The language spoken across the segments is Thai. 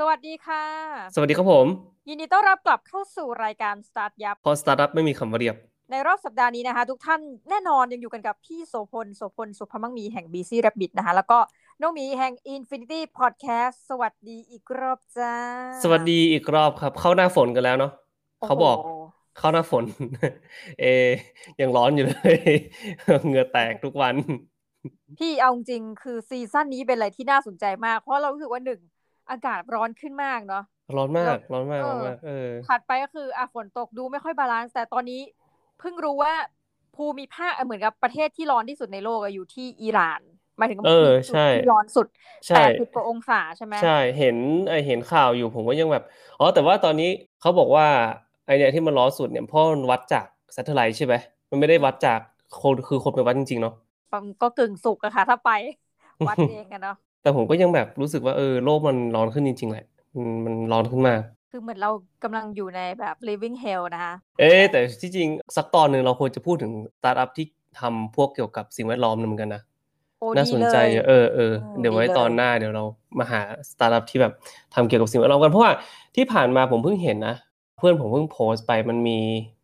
สวัสดีค่ะ สวัสดีครับผม ยินดีต้อนรับกลับเข้าสู่รายการ Start ยับเพราะสตาร์ทอัพไม่มีคำว่าเรียบ ในรอบสัปดาห์นี้นะคะ ทุกท่านแน่นอนยังอยู่กันกับพี่โสพลโสพลสุภมังมีแห่ง BC Rabbit นะคะ แล้วก็น้องหมีแห่ง Infinity Podcast สวัสดีอีกรอบจ้าสวัสดีอีกรอบครับ เข้าหน้าฝนกันแล้วเนาะโอ้โหเขาบอกเข้าหน้าฝน เอ ยังร้อนอยู่เลย เหงื่อแตกทุกวัน พี่เอาจริงๆคือ season นี้เป็นอะไรที่น่าสนใจมาก เพราะเรารู้สึกว่าหนึ่ง อากาศร้อนขึ้นมากเนาะร้อนมากแล้วร้อนมากเออร้อนมากเออถัดไปก็คืออะฝนตกดูไม่ค่อย balance แต่ตอนนี้เพิ่งรู้ว่าภูมิภาคเหมือนกับประเทศที่ร้อนที่สุดในโลกอะอยู่ที่อิหร่านหมายถึงเออมีจุดใช่ที่ร้อนสุดใช่แปดสิบกว่าองศาใช่ไหมใช่เห็นไอเห็นข่าวอยู่ผมก็ยังแบบอ๋อแต่ว่าตอนนี้เขาบอกว่าไอเนี่ยที่มันร้อนสุดเนี่ยเพราะมันวัดจากsatellite ใช่ไหมมันไม่ได้วัดจากคนคือคนไปวัดจริงๆเนาะมันก็กึ่งสุกอะค่ะ ถ้าไปวัดเองกันเนาะ แต่ผมก็ยังแบบรู้สึกว่าเออโลกมันร้อนขึ้นจริงๆแหละมันมันร้อนขึ้นมากคือเหมือนเรากำลังอยู่ในแบบ living hell นะคะเอ๊ะแต่ที่จริงสักตอนหนึ่งเราควรจะพูดถึงสตาร์ทอัพที่ทำพวกเกี่ยวกับสิ่งแวดล้อมเหมือนกันนะโอ้น่าดีสนเลใจยเยอะเออเอออืมเดี๋ยวไว้ดีเลยตอนหน้าเดี๋ยวเรามาหาสตาร์ทอัพที่แบบทำเกี่ยวกับสิ่งแวดล้อมกันเพราะว่าที่ผ่านมาผมเพิ่งเห็นนะ เพื่อนผมเพิ่งโพสต์ไปมันมี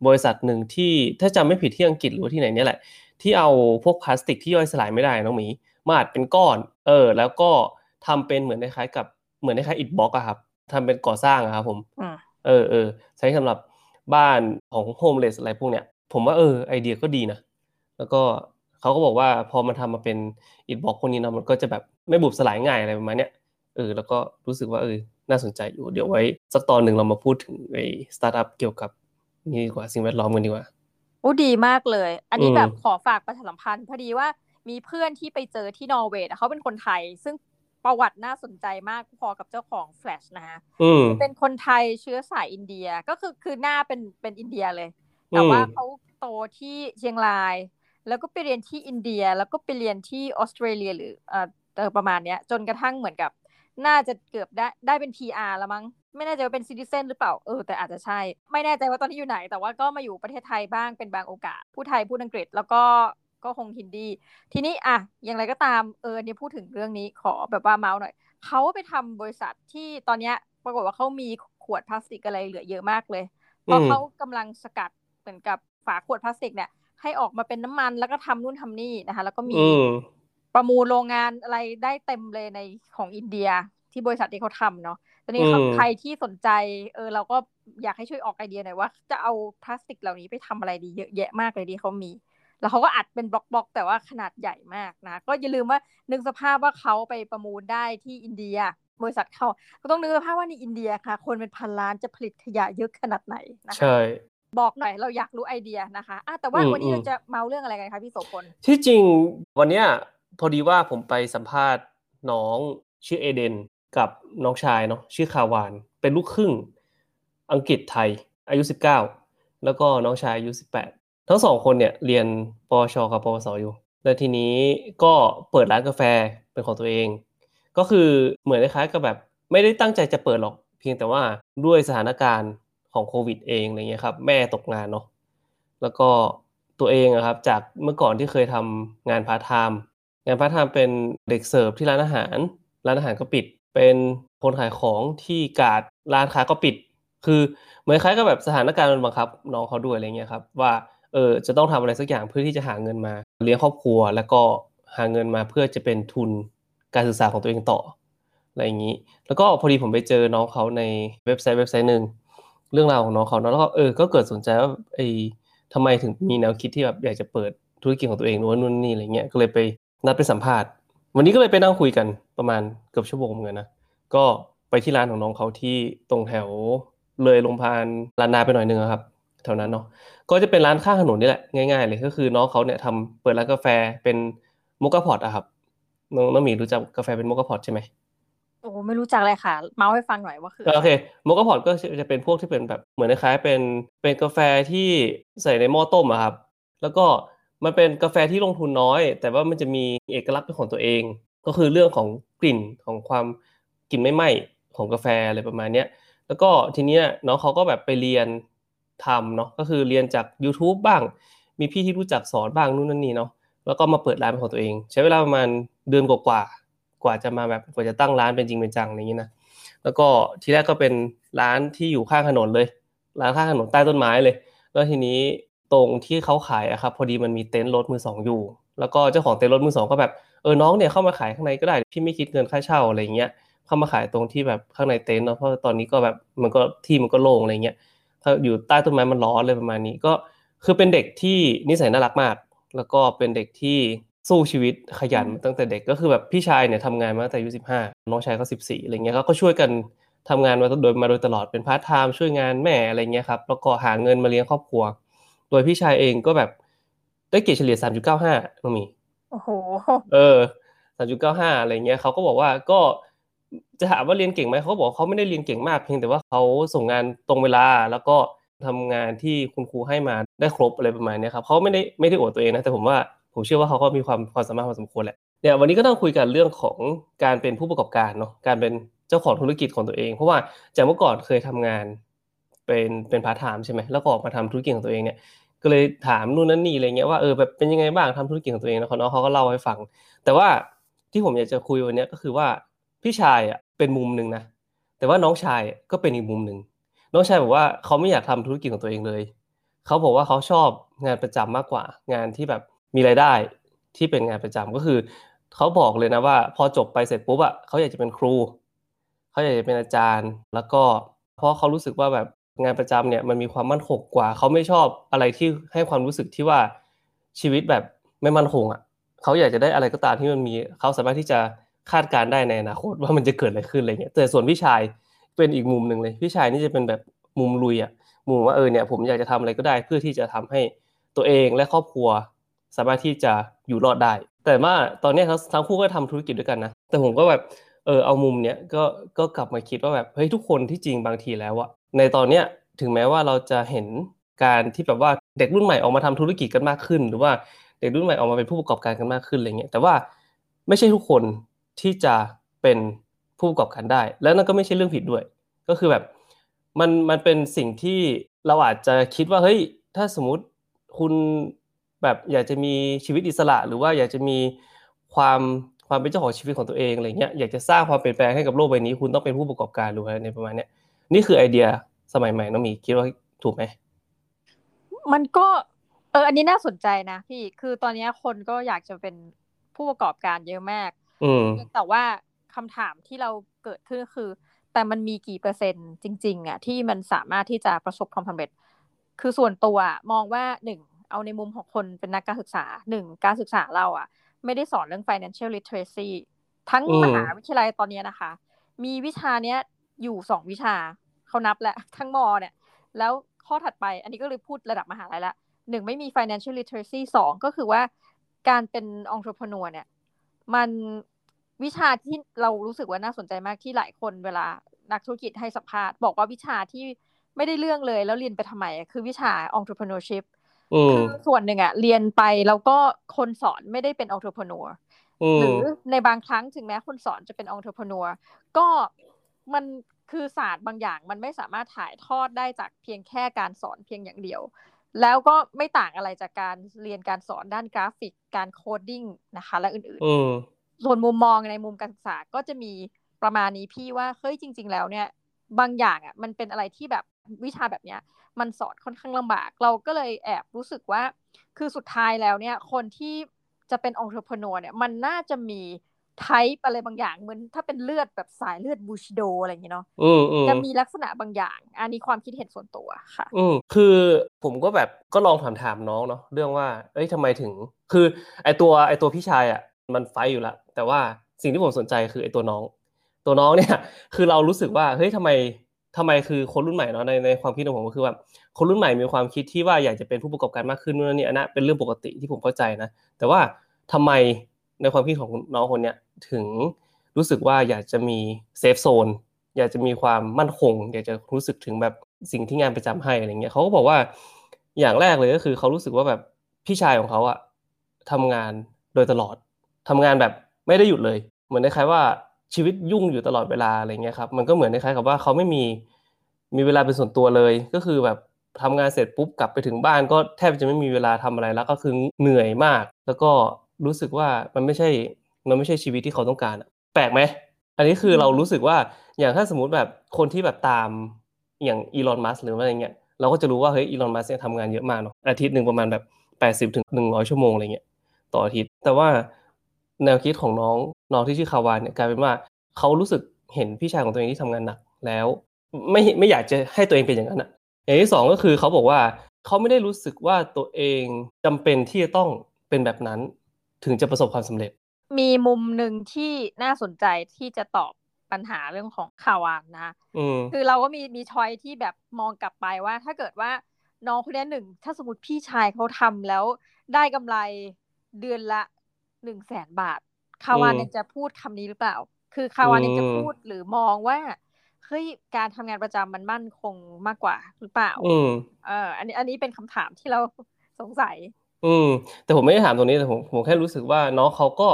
บริษัทหนึ่งที่ถ้าจำไม่ผิดที่อังกฤษหรือว่าที่ไหนเนี่ยแหละ ที่เอาพวกพลาสติกที่ย่อยสลายไม่ได้น้องหมีมาอัดเป็นก้อน เออ แล้วก็ทำเป็นเหมือนคล้ายๆกับเหมือนคล้ายๆอิฐบล็อกอะครับทำเป็นก่อสร้างอะครับผมอืมเออเออใช้สำหรับบ้านของ homeless อะไรพวกเนี้ยผมว่าเออไอเดียก็ดีนะแล้วก็เขาก็บอกว่าพอมันทำมาเป็นอิฐบล็อกพวกนี้เนาะมันก็จะแบบไม่บุบสลายง่ายอะไรประมาณเนี้ยเออแล้วก็รู้สึกว่าเออน่าสนใจอยู่เดี๋ยวไว้สักตอนหนึ่งเรามาพูดถึงไอสตาร์ทอัพเกี่ยวกับนี่ดีกว่าสิ่งแวดล้อมกันดีกว่าโอ้ดีมากเลย อันนี้อืมแบบขอฝากประชาสัมพันธ์พอดีว่า มีเพื่อนที่ไปเจอที่นอร์เวย์อะเขาเป็นคนไทย ซึ่งประวัติน่าสนใจมากพอกับเจ้าของ Flash นะคะอืมเป็นคนไทยเชื้อสายอินเดียก็คือคือหน้าเป็นเป็นอินเดียเลย แต่ว่าอืมเขาโตที่เชียงราย แล้วก็ไปเรียนที่อินเดียแล้วก็ไปเรียนที่ออสเตรเลียหรือเอ่อเออประมาณเนี้ย จนกระทั่งเหมือนกับ น่าจะเกือบได้ได้เป็น PR แล้วมั้งไม่แน่ใจว่าเป็นซิติเซนหรือเปล่าเออแต่อาจจะใช่ ไม่แน่ใจว่าตอนนี้อยู่ไหน แต่ว่าก็มาอยู่ประเทศไทยบ้างเป็นบางโอกาสพูดไทยพูดอังกฤษ แล้วก็ ก็คงฮินดี ทีนี้อะอย่างไรก็ตามเออเนี่ยพูดถึงเรื่องนี้ขอแบบว่าเมาส์หน่อย เขาไปทำบริษัทที่ตอนเนี้ยปรากฏว่าเขามีขวดพลาสติกอะไรเหลือเยอะมากเลย เพราะอืมเขากำลังสกัดเหมือนกับฝาขวดพลาสติกเนี่ยให้ออกมาเป็นน้ำมันแล้วก็ทำนู่นทำนี่นะคะ แล้วก็มีอืมประมูลโรงงานอะไรได้เต็มเลยในของอินเดียที่บริษัทที่เขาทำเนาะตอนนี้อืมใครที่สนใจ เออเราก็อยากให้ช่วยออกไอเดียหน่อยว่า จะเอาพลาสติกเหล่านี้ไปทำอะไรดีเยอะแยะมากเลยที่เขามี แล้วเขาก็อัดเป็นบล็อกๆ แต่ว่าขนาดใหญ่มากนะ ก็อย่าลืมว่านึกสภาพว่าเขาไปประมูลได้ที่อินเดีย บริษัทเขาก็ต้องนึกสภาพว่าในอินเดียค่ะ คนเป็นพันล้านจะผลิตขยะเยอะขนาดไหนนะคะใช่บอกหน่อยเราอยากรู้ไอเดียนะคะอะแต่ว่าอืมวันนี้อืมเราจะเมาเรื่องอะไรกันคะพี่โสพลที่จริงวันเนี้ยพอดีว่าผมไปสัมภาษณ์น้องชื่อเอเดนกับน้องชายเนาะชื่อคาวาน เป็นลูกครึ่งอังกฤษไทยอายุ 19 แล้วก็น้องชายอายุ 18 ทั้งสองคนเนี่ยเรียนปวชกับปวสอยู่ แล้วทีนี้ก็เปิดร้านกาแฟเป็นของตัวเอง ก็คือเหมือนคล้ายๆกับแบบไม่ได้ตั้งใจจะเปิดหรอก เพียงแต่ว่าด้วยสถานการณ์ของโควิดเองอะไรเงี้ยครับ แม่ตกงานเนาะแล้วก็ตัวเองอะครับจากเมื่อก่อนที่เคยทำงานพาร์ทไทม์งานพาร์ทไทม์เป็นเด็กเสิร์ฟที่ร้านอาหาร ร้านอาหารก็ปิด เป็นคนขายของที่กาดร้านค้าก็ปิด คือเหมือนคล้ายกับแบบสถานการณ์มันบังคับน้องเขาด้วยอะไรเงี้ยครับว่า เออจะต้องทำอะไรสักอย่างเพื่อที่จะหาเงินมา เลี้ยงครอบครัว แล้วก็หาเงินมาเพื่อจะเป็นทุนการศึกษาของตัวเองต่ออะไรอย่างนี้ แล้วก็พอดีผมไปเจอน้องเขาในเว็บไซต์เว็บไซต์หนึ่งเรื่องราวของน้องเขาเนอะแล้วก็เออก็เกิดสนใจว่าไอ้ทำไมถึงมีแนวคิดที่แบบอยากจะเปิดธุรกิจของตัวเองนู่นนู่นนี่อะไรเงี้ยก็เลยไปนัดไปสัมภาษณ์ วันนี้ก็เลยไปนั่งคุยกันประมาณเกือบชั่วโมงเหมือนกันนะก็ไปที่ร้านของน้องเขาที่ตรงแถวเลยโรงพยาบาลลานนาไปหน่อยนึงครับ แถวนั้นเนาะก็จะเป็นร้านข้างถนนนี่แหละง่ายๆเลยก็คือน้องเขาเนี่ยทำเปิดร้านกาแฟเป็นโมกาพอตอะครับน้องน้องหมีรู้จักกาแฟเป็นโมกาพอตใช่ไหมโอ้ไม่รู้จักเลยค่ะ เมาส์ให้ฟังหน่อยว่าคือโอเคโมกาพอตก็จะเป็นพวกที่เป็นแบบเหมือนคล้ายๆเป็นเป็นกาแฟที่ใส่ในหม้อต้มอะครับ แล้วก็มันเป็นกาแฟที่ลงทุนน้อย แต่ว่ามันจะมีเอกลักษณ์เป็นของตัวเอง ก็คือเรื่องของกลิ่นของความกลิ่นไม่ไหม้ของกาแฟอะไรประมาณเนี้ยแล้วก็ทีเนี้ยน้องเขาก็แบบไปเรียน ทำเนาะก็คือเรียนจาก YouTube บ้าง มีพี่ที่รู้จักสอนบ้างนู่นนั่นนี่เนาะแล้วก็มาเปิดร้านเป็นของตัวเอง ใช้เวลาประมาณเดือนกว่าๆกว่าจะมาแบบกว่าจะตั้งร้านเป็นจริงเป็นจังอย่างนี้นะแล้วก็ทีแรกก็เป็นร้านที่อยู่ข้างถนนเลย ร้านข้างถนนใต้ต้นไม้เลย แล้วทีนี้ตรงที่เขาขายอะครับพอดีมันมีเต็นท์รถมือสองอยู่ แล้วก็เจ้าของเต็นท์รถมือสองก็แบบเออน้องเนี่ยเข้ามาขายข้างในก็ได้พี่ไม่คิดเงินค่าเช่าอะไรเงี้ยเข้ามาขายตรงที่แบบข้างในเต็นท์เนาะเพราะตอนนี้ก็แบบมันก็ที่มันก็โล่งอะไรเงี้ย ถ้าอยู่ใต้ต้นไม้มันร้อนเลยประมาณนี้ ก็คือเป็นเด็กที่นิสัยน่ารักมาก แล้วก็เป็นเด็กที่สู้ชีวิตขยันตั้งแต่เด็กก็คือแบบพี่ชายเนี่ยทำงานมาตั้งแต่อายุสิบห้าน้องชายก็สิบสี่อะไรเงี้ยเขาก็ช่วยกันทำงานมาโดยมาโดยตลอดเป็นพาร์ทไทม์ช่วยงานแม่อะไรเงี้ยครับแล้วก็หาเงินมาเลี้ยงครอบครัว โดยพี่ชายเองก็แบบได้เกรดเฉลี่ยสามจุดเก้าห้าน้องมีโอ้โหเออสามจุดเก้าห้าอะไรเงี้ยเขาก็บอกว่าก็ จะถามว่าเรียนเก่งไหมเขาบอกเขาไม่ได้เรียนเก่งมาก เพียงแต่ว่าเขาส่งงานตรงเวลา แล้วก็ทำงานที่คุณครูให้มาได้ครบอะไรประมาณนี้ครับเขาไม่ได้ไม่ได้อวดตัวเองนะแต่ผมว่าผมเชื่อว่าเขาก็มีความความสามารถพอสมควรแหละเนี่ยวันนี้ก็ต้องคุยกันเรื่องของการเป็นผู้ประกอบการเนาะการเป็นเจ้าของธุรกิจของตัวเอง เพราะว่าจากเมื่อก่อนเคยทำงานเป็นเป็นพาร์ทไทม์ใช่ไหมแล้วก็ออกมาทำธุรกิจของตัวเองเนี่ยก็เลยถามนู่นนั่นนี่อะไรเงี้ยว่าเออแบบเป็นยังไงบ้างทำธุรกิจของตัวเองแล้วเขาเขาก็เล่าให้ฟัง แต่ว่าที่ผมอยากจะคุยวันนี้ก็คือว่าพี่ชายอะ เป็นมุมหนึ่งนะแต่ว่าน้องชายก็เป็นอีกมุมหนึ่งน้องชายบอกว่าเขาไม่อยากทำธุรกิจของตัวเองเลย เขาบอกว่าเขาชอบงานประจำมากกว่า งานที่แบบมีรายได้ที่เป็นงานประจำก็คือเขาบอกเลยนะว่า พอจบไปเสร็จปุ๊บอะเขาอยากจะเป็นครูเขาอยากจะเป็นอาจารย์ แล้วก็เพราะเขารู้สึกว่าแบบงานประจำเนี่ยมันมีความมั่นคงกว่า เขาไม่ชอบอะไรที่ให้ความรู้สึกที่ว่าชีวิตแบบไม่มั่นคงอะเขาอยากจะได้อะไรก็ตามที่มันมีเขาสามารถที่จะ คาดการได้ในอนาคตว่ามันจะเกิดอะไรขึ้นอะไรเงี้ยแต่ส่วนพี่ชายเป็นอีกมุมหนึ่งเลยพี่ชายนี่จะเป็นแบบมุมลุยอะมุมว่าเออเนี่ยผมอยากจะทำอะไรก็ได้เพื่อที่จะทำให้ตัวเองและครอบครัว สามารถที่จะอยู่รอดได้ แต่ว่าตอนนี้ทั้งทั้งคู่ก็ทำธุรกิจด้วยกันนะแต่ผมก็แบบเออเอามุมเนี้ยก็ก็กลับมาคิดว่าแบบเฮ้ยทุกคนที่จริงบางทีแล้วอะในตอนเนี้ยถึงแม้ว่าเราจะเห็นการที่แบบว่าเด็กรุ่นใหม่ออกมาทำธุรกิจกันมากขึ้น หรือว่าเด็กรุ่นใหม่ออกมาเป็นผู้ประกอบการกันมากขึ้นอะไรเงี้ยแต่ว่าไม่ใช่ทุกคน ที่จะเป็นผู้ประกอบการได้ แล้วนั่นก็ไม่ใช่เรื่องผิดด้วย ก็คือแบบมันมันเป็นสิ่งที่เราอาจจะคิดว่าเฮ้ยถ้าสมมติคุณแบบอยากจะมีชีวิตอิสระ หรือว่าอยากจะมีความความเป็นเจ้าของชีวิตของตัวเองอะไรเงี้ยอยากจะสร้างความเปลี่ยนแปลงให้กับโลกใบนี้ คุณต้องเป็นผู้ประกอบการหรืออะไรในประมาณเนี้ยนี่คือไอเดียสมัยใหม่น้องมีคิดว่าถูกไหมมันก็เอออันนี้น่าสนใจนะพี่คือตอนนี้คนก็อยากจะเป็นผู้ประกอบการเยอะมาก แต่ว่าคำถามที่เราเกิดขึ้นคือ แต่มันมีกี่เปอร์เซ็นต์จริง ๆอะที่มันสามารถที่จะประสบความสำเร็จ คือส่วนตัวมองว่าหนึ่งเอาในมุมของคนเป็นนักการศึกษาหนึ่งการศึกษาเราอะไม่ได้สอนเรื่อง financial literacy ทั้งมหาวิทยาลัยตอนนี้นะคะ มีวิชาเนี้ยอยู่สองวิชาเขานับแหละทั้งมอเนี่ย แล้วข้อถัดไปอันนี้ก็เลยพูดระดับมหาลัยละหนึ่งไม่มี financial literacy สองก็คือว่าการเป็น entrepreneur เนี่ย มันวิชาที่เรารู้สึกว่าน่าสนใจมากที่หลายคนเวลานักธุรกิจให้สัมภาษณ์บอกว่าวิชาที่ไม่ได้เรื่องเลยแล้วเรียนไปทำไมคือวิชา entrepreneurship คือส่วนหนึ่งอะเรียนไปแล้วก็คนสอนไม่ได้เป็น entrepreneur หรือในบางครั้งถึงแม้คนสอนจะเป็น entrepreneur ก็มันคือศาสตร์บางอย่างมันไม่สามารถถ่ายทอดได้จากเพียงแค่การสอนเพียงอย่างเดียว แล้วก็ไม่ต่างอะไรจากการเรียนการสอนด้านกราฟิกการ coding นะคะ และอื่นๆส่วนมุมมองในมุมการศึกษาก็จะมีประมาณนี้พี่ว่าเฮ้ยจริง ๆ แล้วเนี่ย บางอย่างอะมันเป็นอะไรที่แบบวิชาแบบเนี้ย มันสอนค่อนข้างลำบาก เราก็เลยแอบรู้สึกว่า คือสุดท้ายแล้วเนี่ย คนที่จะเป็นองค์ประกอบเนี่ย มันน่าจะมี ไทป์อะไรบางอย่างเหมือนถ้าเป็นเลือดแบบสายเลือดบูชโดอะไรอย่างเงี้ยเนาะจะมีลักษณะบางอย่าง อันนี้ความคิดเห็นส่วนตัวค่ะอืมคือผมก็แบบก็ลองถามถามน้องเนาะเรื่องว่า เอ้ยทำไมถึง คือไอตัวไอตัวพี่ชายอะมันไฟอยู่ละแต่ว่าสิ่งที่ผมสนใจคือไอตัวน้อง ตัวน้องเนี่ย คือเรารู้สึกว่าเฮ้ยทำไมทำไมคือคนรุ่นใหม่เนาะในในความคิดของผมก็คือว่าคนรุ่นใหม่มีความคิดที่ว่าอยากจะเป็นผู้ประกอบการมากขึ้นนู่นนี่อันนั้นเป็นเรื่องปกติที่ผมเข้าใจนะ แต่ว่าทำไม ในความคิดของน้องคนเนี้ยถึงรู้สึกว่าอยากจะมีเซฟโซนอยากจะมีความมั่นคง อยากจะรู้สึกถึงแบบสิ่งที่งานประจำให้อะไรเงี้ยเขาก็บอกว่าอย่างแรกเลยก็คือเขารู้สึกว่าแบบพี่ชายของเขาอะทำงานโดยตลอดทำงานแบบไม่ได้หยุดเลย เหมือนคล้ายๆว่าชีวิตยุ่งอยู่ตลอดเวลาอะไรเงี้ยครับมันก็เหมือนคล้ายๆกับว่าเขาไม่มีมีเวลาเป็นส่วนตัวเลย ก็คือแบบทำงานเสร็จปุ๊บกลับไปถึงบ้านก็แทบจะไม่มีเวลาทำอะไรแล้วก็คือเหนื่อยมาก แล้วก็ รู้สึกว่ามันไม่ใช่มันไม่ใช่ชีวิตที่เขาต้องการแปลกไหมอันนี้คือเรารู้สึกว่าอย่างถ้าสมมติแบบคนที่แบบตามอย่างอีลอนมัสหรือว่าอะไรเงี้ยเราก็จะรู้ว่าเฮ้ยอีลอนมัสเนี่ยทำงานเยอะมากเนาะอาทิตย์หนึ่งประมาณแบบแปดสิบถึงหนึ่งร้อยชั่วโมงอะไรเงี้ยต่ออาทิตย์ แต่ว่าแนวคิดของน้องน้องที่ชื่อคาวานเนี่ยกลายเป็นว่าเขารู้สึกเห็นพี่ชายของตัวเองที่ทำงานหนักแล้ว ไม่ไม่อยากจะให้ตัวเองเป็นอย่างนั้นอะอย่างที่สองก็คือเขาบอกว่าเขาไม่ได้รู้สึกว่าตัวเองจำเป็นที่จะต้องเป็นแบบนั้น ถึงจะประสบความสำเร็จ มีมุมหนึ่งที่น่าสนใจที่จะตอบปัญหาเรื่องของข่าวานนะคือเราก็มีมีชอยที่แบบมองกลับไปว่า ถ้าเกิดว่าน้องคนนี้หนึ่งถ้าสมมติพี่ชายเขาทำแล้ว ได้กำไรเดือนละหนึ่งแสนบาทคาวานยังจะพูดคำนี้หรือเปล่า คือคาวานยังจะพูดหรือมองว่าเฮ้ยการทำงานประจำมันมั่นคงมากกว่าหรือเปล่าอืมเอออันนี้อันนี้เป็นคำถามที่เราสงสัย อืม แต่ผมไม่ได้ถามตรงนี้แต่ผมผมแค่รู้สึกว่าน้องเขาก็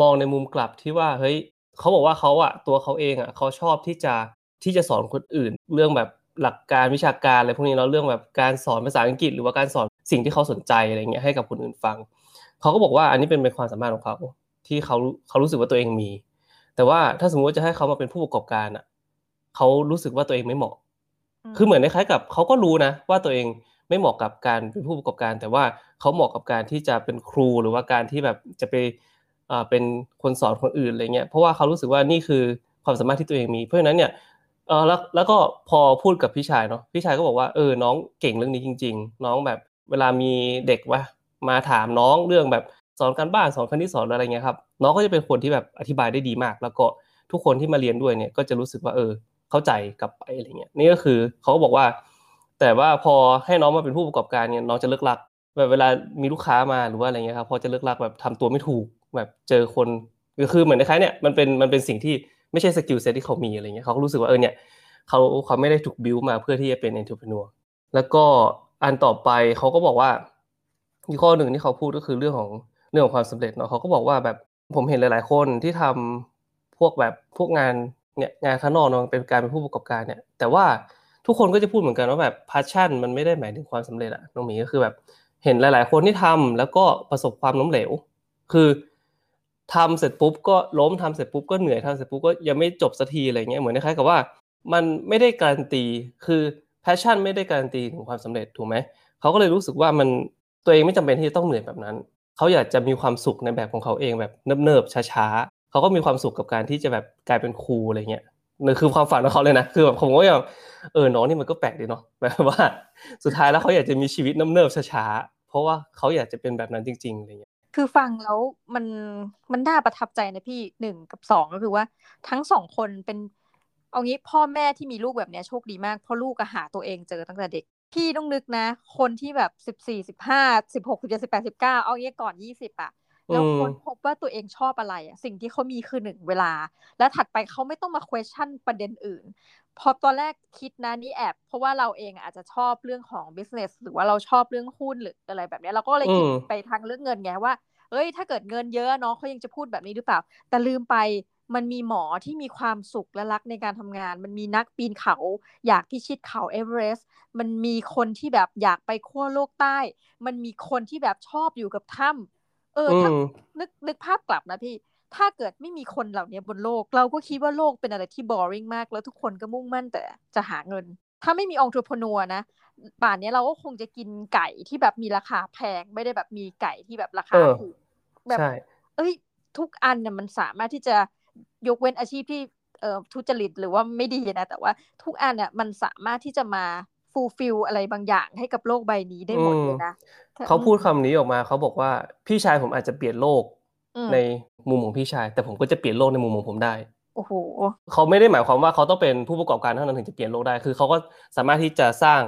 มองในมุมกลับที่ว่า เฮ้ยเขาบอกว่าเขาอะตัวเขาเองอะเขาชอบที่จะที่จะสอนคนอื่น เรื่องแบบหลักการวิชาการอะไรพวกนี้แล้วเรื่องแบบการสอนภาษาอังกฤษ หรือว่าการสอนสิ่งที่เขาสนใจอะไรเงี้ยให้กับคนอื่นฟังเขาก็บอกว่าอันนี้เป็นเป็นความสามารถของเขาที่เขาเขารู้สึกว่าตัวเองมี แต่ว่าถ้าสมมติว่าจะให้เขามาเป็นผู้ประกอบการอะเขารู้สึกว่าตัวเองไม่เหมาะ คือเหมือนคล้ายกับเขาก็รู้นะว่าตัวเอง ไม่เหมาะกับการเป็นผู้ประกอบการ แต่ว่าเขาเหมาะกับการที่จะเป็นครูหรือว่าการที่แบบจะไปเป็นคนสอนคนอื่นอะไรเงี้ยเพราะว่าเขารู้สึกว่านี่คือความสามารถที่ตัวเองมีเพราะฉะนั้นเนี่ยเออแล้วแล้วก็พอพูดกับพี่ชายเนาะพี่ชายก็บอกว่าเออน้องเก่งเรื่องนี้จริง ๆ น้องแบบเวลามีเด็กว่ามาถามน้องเรื่องแบบสอนการบ้านสอนคณิตสอนอะไรเงี้ยครับน้องก็จะเป็นคนที่แบบอธิบายได้ดีมาก แล้วก็ทุกคนที่มาเรียนด้วยเนี่ยก็จะรู้สึกว่าเออเข้าใจกลับไปอะไรเงี้ยนี่ก็คือเขาก็บอกว่า แต่ว่าพอให้น้องมาเป็นผู้ประกอบการเนี่ยน้องจะเลิ่กลั่ก แบบเวลามีลูกค้ามาหรือว่าอะไรเงี้ยครับพอจะเลิ่กลั่กแบบทำตัวไม่ถูกแบบเจอคนก็คือเหมือนคล้ายเนี่ยมันเป็นมันเป็นสิ่งที่ไม่ใช่ skill set ที่เขามีอะไรเงี้ยเขาก็รู้สึกว่าเออเนี่ยเขาเขาไม่ได้ถูกบิวมาเพื่อที่จะเป็น entrepreneur แล้วก็อันต่อไปเขาก็บอกว่าอีกข้อหนึ่งที่เขาพูดก็คือเรื่องของเรื่องของความสำเร็จเนาะเขาก็บอกว่าแบบผมเห็นหลาย ๆ คนที่ทำพวกแบบพวกงานเนี่ยงานข้างนอกเนาะเป็นการเป็นผู้ประกอบการเนี่ย แต่ว่า ทุกคนก็จะพูดเหมือนกันว่าแบบพาชั่นมันไม่ได้หมายถึงความสำเร็จอะน้องหมีก็คือแบบ เห็นหลาย ๆ คนที่ทำแล้วก็ประสบความล้มเหลว คือทำเสร็จปุ๊บก็ล้มทำเสร็จปุ๊บก็เหนื่อยทำเสร็จปุ๊บก็ยังไม่จบสักทีอะไรเงี้ยเหมือนคล้ายกับว่า มันไม่ได้การันตีคือแพชชั่นไม่ได้การันตีถึงความสำเร็จถูกไหมเขาก็เลยรู้สึกว่ามันตัวเองไม่จำเป็นที่จะต้องเหนื่อยแบบนั้น เขาอยากจะมีความสุขในแบบของเขาเองแบบเนิบๆช้าๆเขาก็มีความสุขกับการที่จะแบบกลายเป็นครูอะไรเงี้ย นี่คือความฝันของเขาเลยนะคือแบบผมก็ยังเออน้องนี่มันก็แปลกดีเนาะแบบว่า สุดท้ายแล้วเขาอยากจะมีชีวิตเนิบช้าๆเพราะว่าเขาอยากจะเป็นแบบนั้นจริงๆอะไรเงี้ยคือฟังแล้วมันมันน่าประทับใจนะพี่หนึ่งกับสองก็คือว่าทั้งสองคนเป็นเอางี้พ่อแม่ที่มีลูกแบบนี้โชคดีมากเพราะลูกก็หาตัวเองเจอตั้งแต่เด็ก พี่ต้องนึกนะ คนที่แบบสิบสี่สิบห้าสิบหกสิบเจ็ดสิบแปดสิบเก้าเอางี้ก่อนยี่สิบอะ แล้วคนพบว่าตัวเองชอบอะไรอะสิ่งที่เขามีคือหนึ่งเวลา และถัดไปเขาไม่ต้องมา question ประเด็นอื่น พอตอนแรกคิดนะนี่แอบเพราะว่าเราเองอาจจะชอบเรื่องของ business หรือว่าเราชอบเรื่องหุ้นหรืออะไรแบบนี้เราก็เลยคิดไปทางเรื่องเงินไงว่าเอ้ย ถ้าเกิดเงินเยอะน้องเขายังจะพูดแบบนี้หรือเปล่า แต่ลืมไปมันมีหมอที่มีความสุขและรักในการทำงาน มันมีนักปีนเขา อยากพิชิตเขาเอเวอเรสต์มันมีคนที่แบบอยากไปขั้วโลกใต้ มันมีคนที่แบบชอบอยู่กับถ้ำ เออถ้านึกนึกภาพกลับนะพี่ ถ้าเกิดไม่มีคนเหล่านี้บนโลก เราก็คิดว่าโลกเป็นอะไรที่บอริงมาก แล้วทุกคนก็มุ่งมั่นแต่จะหาเงิน ถ้าไม่มีองค์ทรพนัวนะป่านนี้เราก็คงจะกินไก่ที่แบบมีราคาแพงไม่ได้แบบมีไก่ที่แบบราคาถูกแบบเอ้ย ทุกอันเนี่ยมันสามารถที่จะยกเว้นอาชีพที่เอ่อทุจริตหรือว่าไม่ดีนะ แต่ว่าทุกอันเนี่ยมันสามารถที่จะมา fulfill อะไรบางอย่างให้กับโลกใบนี้ได้หมดเลยนะเขาพูดคำนี้ออกมาเขาบอกว่าพี่ชายผมอาจจะเปลี่ยนโลกในมุมของพี่ชาย แต่ผมก็จะเปลี่ยนโลกในมุมของผมได้โอ้โหเขาไม่ได้หมายความว่าเขาต้องเป็นผู้ประกอบการเท่านั้นถึงจะเปลี่ยนโลกได้ คือเขาก็สามารถที่จะสร้าง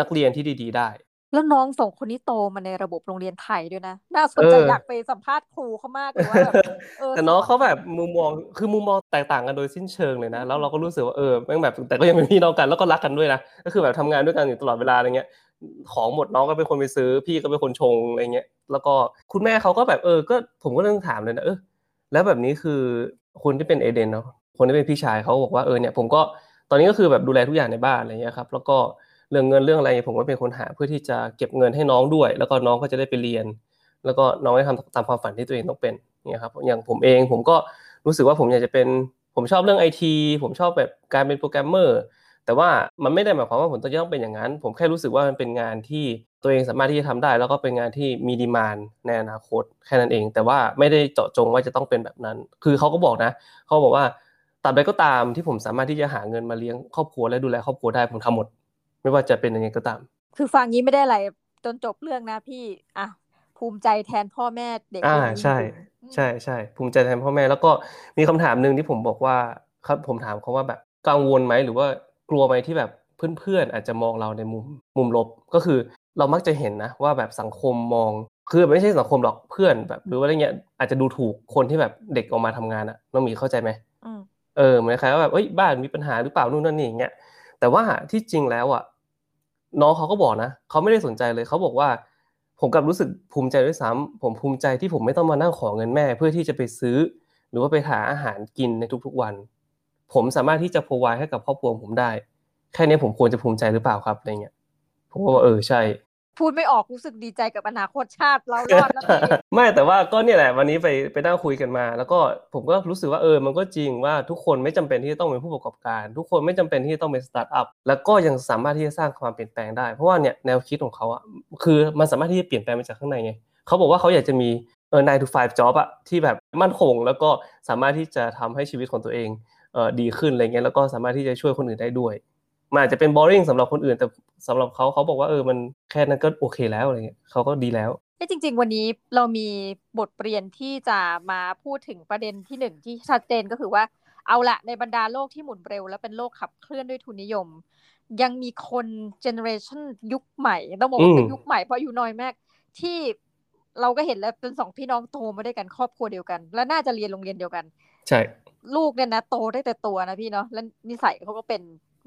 นักเรียนที่ดี ๆ ได้ แล้วน้องสองคนนี้โตมาในระบบโรงเรียนไทยด้วยนะ น่าสนใจอยากไปสัมภาษณ์ครูเขามากเลยว่าแบบแต่น้องเขาแบบมุมมองคือมุมมองแตกต่างกันโดยสิ้นเชิงเลยนะ แล้วเราก็รู้สึกว่าเออแม่งแบบแต่ก็ยังเป็นพี่น้องกันแล้วก็รักกันด้วยนะก็คือแบบทำงานด้วยกันอยู่ตลอดเวลาอะไรเงี้ย ของหมดน้องก็เป็นคนไปซื้อ พี่ก็เป็นคนชงอะไรเงี้ยแล้วก็คุณแม่เขาก็แบบเออก็ผมก็เรื่องถามเลยนะเออแล้วแบบนี้คือคนที่เป็นเอเดนเนาะคนที่เป็นพี่ชายเขาบอกว่าเออเนี่ยผมก็ตอนนี้ก็คือแบบดูแลทุกอย่างในบ้านอะไรเงี้ยครับแล้วก็ เรื่องเงินเรื่องอะไรผมก็เป็นคนหาเพื่อที่จะเก็บเงินให้น้องด้วย แล้วก็น้องก็จะได้ไปเรียน แล้วก็น้องได้ทำตามความฝันที่ตัวเองต้องเป็นเนี่ยครับอย่างผมเองผมก็รู้สึกว่าผมอยากจะเป็นผมชอบเรื่องไอทีผมชอบแบบการเป็นโปรแกรมเมอร์แต่ว่ามันไม่ได้หมายความว่าผมต้องเป็นอย่างนั้น ผมแค่รู้สึกว่ามันเป็นงานที่ตัวเองสามารถที่จะทำได้ แล้วก็เป็นงานที่มีดีมานในอนาคตแค่นั้นเอง แต่ว่าไม่ได้เจาะจงว่าจะต้องเป็นแบบนั้น คือเขาก็บอกนะเขาบอกว่าตัดไปก็ตามที่ผมสามารถที่จะหาเงินมาเลี้ยงครอบครัวและดูแลครอบครัวได้ผมทำหมด ไม่ว่าจะเป็นยังไงก็ตาม คือฟังนี้ไม่ได้อะไรจนจบเรื่องนะพี่อะภูมิใจแทนพ่อแม่เด็กอ่าใช่ ใช่ใช่ภูมิใจแทนพ่อแม่ แล้วก็มีคำถามหนึ่งที่ผมบอกว่าครับผมถามเขาว่าแบบกังวลไหมหรือว่ากลัวไหมที่แบบเพื่อนๆอาจจะมองเราในมุมมุมลบก็คือเรามักจะเห็นนะว่าแบบสังคมมองคือไม่ใช่สังคมหรอกเพื่อนแบบหรือว่าอะไรเงี้ยอาจจะดูถูกคนที่แบบเด็กออกมาทำงานอะน้องมีเข้าใจไหมเออเหมือนใครว่าแบบเอ้ยบ้านมีปัญหาหรือเปล่านู่นนั่นนี่อย่างเงี้ยแต่ว่าที่จริงแล้วอะ น้องเขาก็บอกนะเขาไม่ได้สนใจเลยเขาบอกว่า ผมกลับรู้สึกภูมิใจด้วยซ้ำผมภูมิใจที่ผมไม่ต้องมานั่งขอเงินแม่ เพื่อที่จะไปซื้อ หรือว่าไปหาอาหารกินในทุกๆวัน ผมสามารถที่จะพอวให้กับครอบครัวผมได้ แค่นี้ผมควรจะภูมิใจหรือเปล่าครับอะไรเงี้ยผมก็บอกเออใช่ พูดไม่ออกรู้สึกดีใจกับอนาคตชาติเรารอดแล้วไม่แต่ว่าก็เนี่ยแหละวันนี้ไปไปนั่งคุยกันมา แล้วก็ผมก็รู้สึกว่าเออมันก็จริงว่าทุกคนไม่จำเป็นที่จะต้องเป็นผู้ประกอบการ ทุกคนไม่จำเป็นที่จะต้องเป็นสตาร์ทอัพแล้วก็ยังสามารถที่จะสร้างความเปลี่ยนแปลงได้เพราะว่าเนี่ยแนวคิดของเขาอะคือมันสามารถที่จะเปลี่ยนแปลงมาจากข้างในไงเขาบอกว่าเขาอยากจะมีเออ nine to five job อะที่แบบมั่นคง แล้วก็สามารถที่จะทำให้ชีวิตของตัวเองเออดีขึ้นอะไรเงี้ยแล้วก็สามารถที่จะช่วยคนอื่นได้ด้วย มันอาจจะเป็น boring สำหรับคนอื่น แต่สำหรับเขาเขาบอกว่าเออมันแค่นั้นก็โอเคแล้วอะไรเงี้ยเขาก็ดีแล้วจริง ๆ วันนี้เรามีบทเรียนที่จะมาพูดถึงประเด็นที่หนึ่งที่ชัดเจนก็คือว่าเอาละในบรรดาโลกที่หมุนเร็ว และเป็นโลกขับเคลื่อนด้วยทุนนิยม ยังมีคนเจเนอเรชันยุคใหม่ต้องบอกว่าเป็นยุคใหม่เพราะอายุน้อยมากที่เราก็เห็นแล้วเป็นสองพี่น้องโตมาด้วยกันครอบครัวเดียวกัน และน่าจะเรียนโรงเรียนเดียวกัน ใช่ ลูกเนี่ยนะโตได้แต่ตัวนะพี่เนาะแล้วนิสัยเขาก็เป็น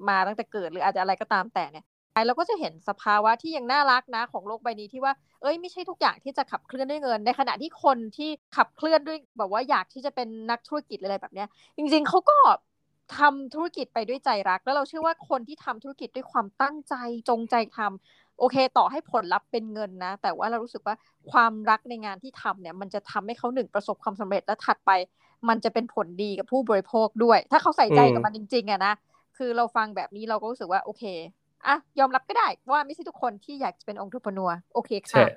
มาตั้งแต่เกิดหรืออาจจะอะไรก็ตามแต่เนี่ยเราก็จะเห็นสภาวะที่ยังน่ารักนะของโลกใบนี้ที่ว่า เอ้ยไม่ใช่ทุกอย่างที่จะขับเคลื่อนด้วยเงิน ในขณะที่คนที่ขับเคลื่อนด้วยแบบว่าอยากที่จะเป็นนักธุรกิจอะไรแบบเนี้ย จริงๆเขาก็ทำธุรกิจไปด้วยใจรัก แล้วเราเชื่อว่าคนที่ทำธุรกิจด้วยความตั้งใจจงใจทำโอเค ต่อให้ผลลัพธ์เป็นเงินนะ แต่ว่าเรารู้สึกว่าความรักในงานที่ทำเนี่ย มันจะทำให้เขาหนึ่งประสบความสำเร็จและถัดไป มันจะเป็นผลดีกับผู้บริโภคด้วย ถ้าเขาใส่ใจกับมันจริงๆอะนะ คือเราฟังแบบนี้เราก็รู้สึกว่าโอเคอะยอมรับก็ได้ว่าไม่ใช่ทุกคนที่อยากจะเป็นองค์ทุพนัวโอเคค่ะ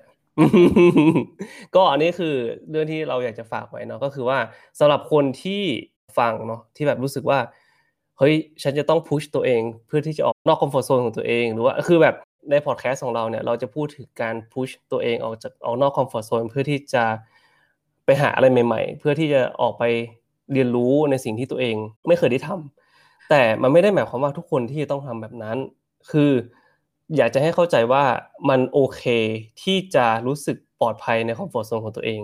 ก็อันนี้คือเรื่องที่เราอยากจะฝากไว้เนาะก็คือว่าสำหรับคนที่ฟังเนาะที่แบบรู้สึกว่าเฮ้ยฉันจะต้อง push ตัวเองเพื่อที่จะออกนอก comfort zone ของตัวเองหรือว่าคือแบบในพอดแคสต์ของเราเนี่ยเราจะพูดถึงการ push ตัวเองออกจากออกนอก comfort zone เพื่อที่จะไปหาอะไรใหม่ ๆ เพื่อที่จะออกไปเรียนรู้ในสิ่งที่ตัวเองไม่เคยได้ทำ แต่มันไม่ได้หมายความว่าทุกคนที่จะต้องทำแบบนั้น คืออยากจะให้เข้าใจว่ามันโอเคที่จะรู้สึกปลอดภัยใน comfort zone ของตัวเอง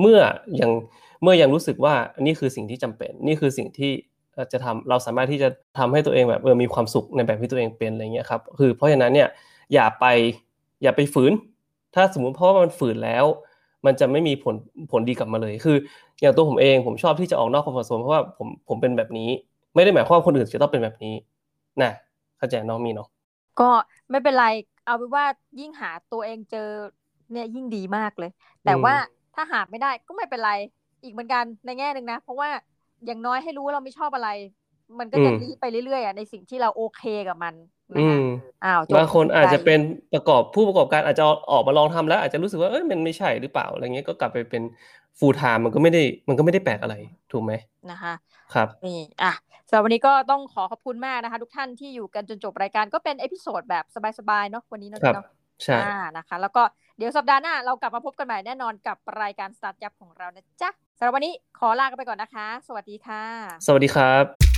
เมื่อยังเมื่อยังรู้สึกว่านี่คือสิ่งที่จำเป็น นี่คือสิ่งที่จะทำเราสามารถที่จะทำให้ตัวเองแบบเออมีความสุขในแบบที่ตัวเองเป็นอะไรเงี้ยครับคือเพราะฉะนั้นเนี่ยอย่าไปอย่าไปฝืน ถ้าสมมุติเพราะว่ามันฝืนแล้ว มันจะไม่มีผลผลดีกลับมาเลย คืออย่างตัวผมเองผมชอบที่จะออกนอกคอมฟอร์ทโซนเพราะว่าผมผมเป็นแบบนี้ ไม่ได้หมายความว่าคนอื่นจะต้องเป็นแบบนี้นะเข้าใจน้องมีเนาะก็ไม่เป็นไรเอาเป็นว่ายิ่งหาตัวเองเจอเนี่ยยิ่งดีมากเลย แต่ว่าถ้าหาไม่ได้ก็ไม่เป็นไรอีกเหมือนกันในแง่หนึ่งนะ เพราะว่าอย่างน้อยให้รู้ว่าเราไม่ชอบอะไร มันก็จะดีไปเรื่อยๆอะในสิ่งที่เราโอเคกับมัน นะคะอ้าวบางคนอาจจะเป็นประกอบผู้ประกอบการอาจจะออกมาลองทำแล้ว อาจจะรู้สึกว่าเอ้ยมันไม่ใช่หรือเปล่าอะไรเงี้ยก็กลับไปเป็น full-time มันก็ไม่ได้มันก็ไม่ได้แปลกอะไรถูกไหมนะคะครับนี่อะสำหรับวันนี้ก็ต้องขอขอบคุณมากนะคะ ทุกท่านที่อยู่กันจนจบรายการก็เป็น episode แบบสบายๆเนาะวันนี้เนาะใช่นะคะ แล้วก็เดี๋ยวสัปดาห์หน้าเรากลับมาพบกันใหม่แน่นอนกับรายการสตาร์ทยับของเรานะจ๊ะสำหรับวันนี้ขอลากันไปก่อนนะคะ สวัสดีค่ะ สวัสดีครับ